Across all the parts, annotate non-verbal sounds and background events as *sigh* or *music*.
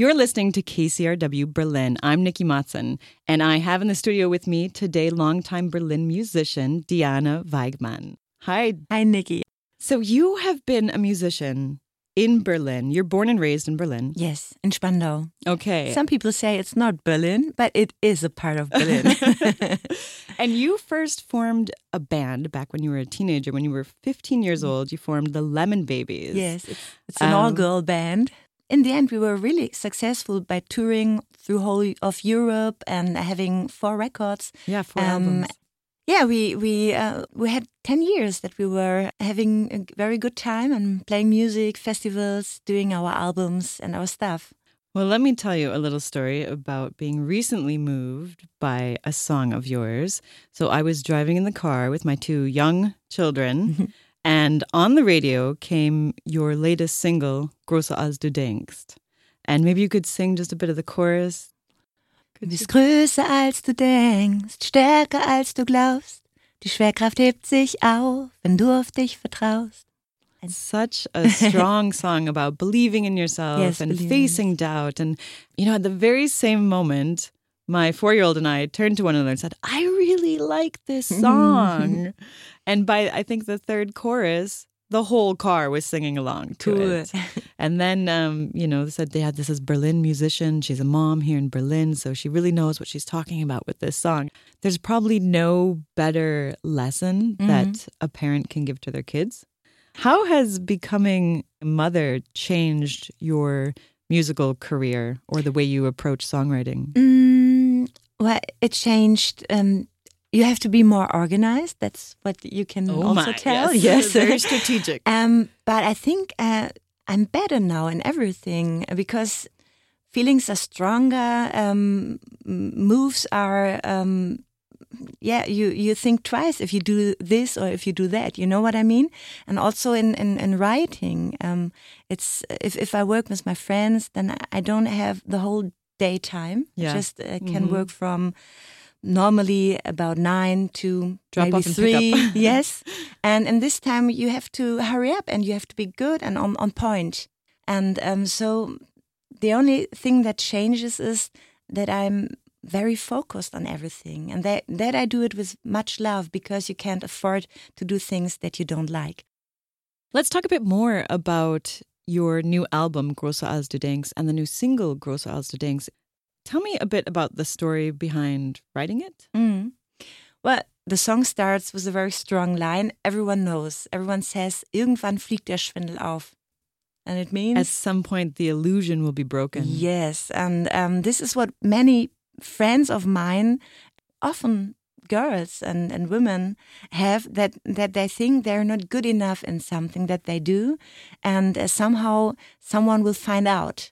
You're listening to KCRW Berlin. I'm Nikki Matson, and I have in the studio with me today longtime Berlin musician Diane Weigmann. Hi. Hi, Nikki. So, you have been a musician in Berlin. You're born and raised in Berlin. Yes, in Spandau. Okay. Some people say it's not Berlin, but it is a part of Berlin. *laughs* *laughs* and you first formed a band back when you were a teenager. When you were 15 years old, you formed the Lemonbabies. Yes, it's, it's an um, all girl band. In the end, we were really successful by touring through whole of Europe and having four records. Yeah, four um, albums. Yeah, we we uh, we had ten years that we were having a very good time and playing music, festivals, doing our albums and our stuff. Well, let me tell you a little story about being recently moved by a song of yours. So I was driving in the car with my two young children, *laughs* and on the radio came your latest single, Größer als du denkst. And maybe you could sing just a bit of the chorus. Du bist größer als du denkst, stärker als du glaubst. Die Schwerkraft hebt sich auf, wenn du auf dich vertraust. And such a strong *laughs* song about believing in yourself yes, and facing doubt. And, you know, at the very same moment, my four year old and I turned to one another and said, I really like this *laughs* song. and by, I think, the third chorus, the whole car was singing along to cool. it. *laughs* and then, um, you know, they said they had this as Berlin musician. She's a mom here in Berlin, so she really knows what she's talking about with this song. There's probably no better lesson mm-hmm. that a parent can give to their kids. How has becoming a mother changed your musical career or the way you approach songwriting? Mm, well, it changed um, you have to be more organized. That's what you can oh also my, tell. Yes, yes. very strategic. *laughs* um, but I think uh, I'm better now in everything because feelings are stronger. Um, moves are. Um, yeah, you you think twice if you do this or if you do that. You know what I mean? And also in in, in writing, um, it's if if I work with my friends, then I don't have the whole daytime. Yeah. Just uh, can mm -hmm. work from normally about nine to Drop maybe three. *laughs* yes. And in this time you have to hurry up and you have to be good and on, on point. And um, so the only thing that changes is that I'm very focused on everything and that, that I do it with much love because you can't afford to do things that you don't like. Let's talk a bit more about your new album, du denkst, and the new single, du denkst. Tell me a bit about the story behind writing it. Mm. Well, the song starts with a very strong line. Everyone knows, everyone says, irgendwann fliegt der Schwindel auf. And it means. At some point, the illusion will be broken. Yes. And um, this is what many friends of mine, often girls and, and women, have that, that they think they're not good enough in something that they do. And uh, somehow someone will find out.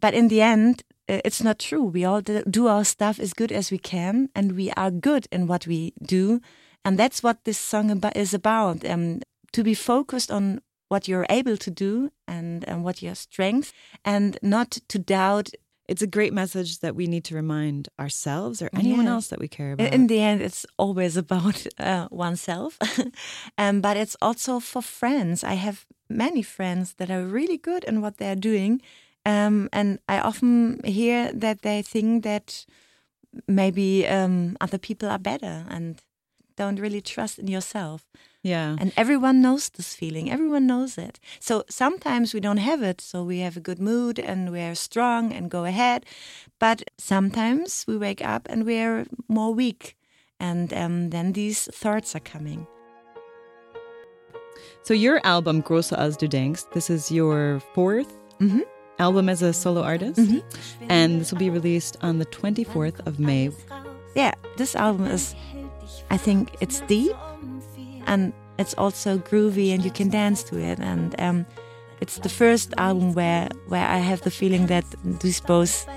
But in the end, uh, it's not true. We all do our stuff as good as we can, and we are good in what we do. And that's what this song is about um, to be focused on what you're able to do and, and what your strength, and not to doubt. It's a great message that we need to remind ourselves or anyone else that we care about. In the end, it's always *laughs* about uh, oneself, *laughs* um, but it's also for friends. I have many friends that are really good in what they're doing, um, and I often hear that they think that maybe um, other people are better and don't really trust in yourself. Yeah. And everyone knows this feeling. Everyone knows it. So sometimes we don't have it. So we have a good mood and we're strong and go ahead. But sometimes we wake up and we're more weak. And um, then these thoughts are coming. So your album, Größer als du denkst, this is your 4th mm -hmm album as a solo artist. Mm-hmm. And this will be released on the 24th of May. Yeah, this album is, I think it's deep and it's also groovy and you can dance to it. And um, it's the first album where, where I have the feeling that these both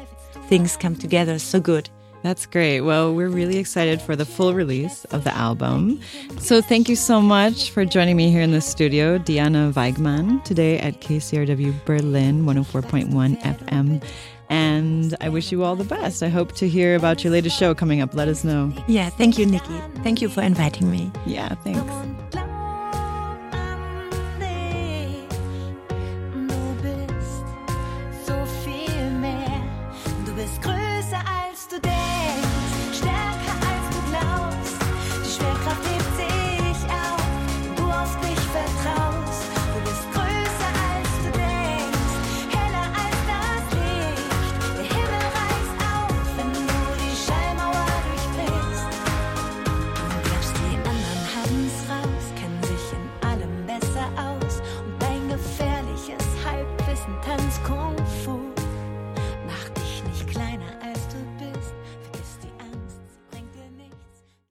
things come together so good. That's great. Well, we're really excited for the full release of the album. So thank you so much for joining me here in the studio, Diane Weigmann, today at KCRW Berlin 104.1 FM. And I wish you all the best. I hope to hear about your latest show coming up. Let us know. Yeah, thank you, Nikki. Thank you for inviting me. Yeah, thanks.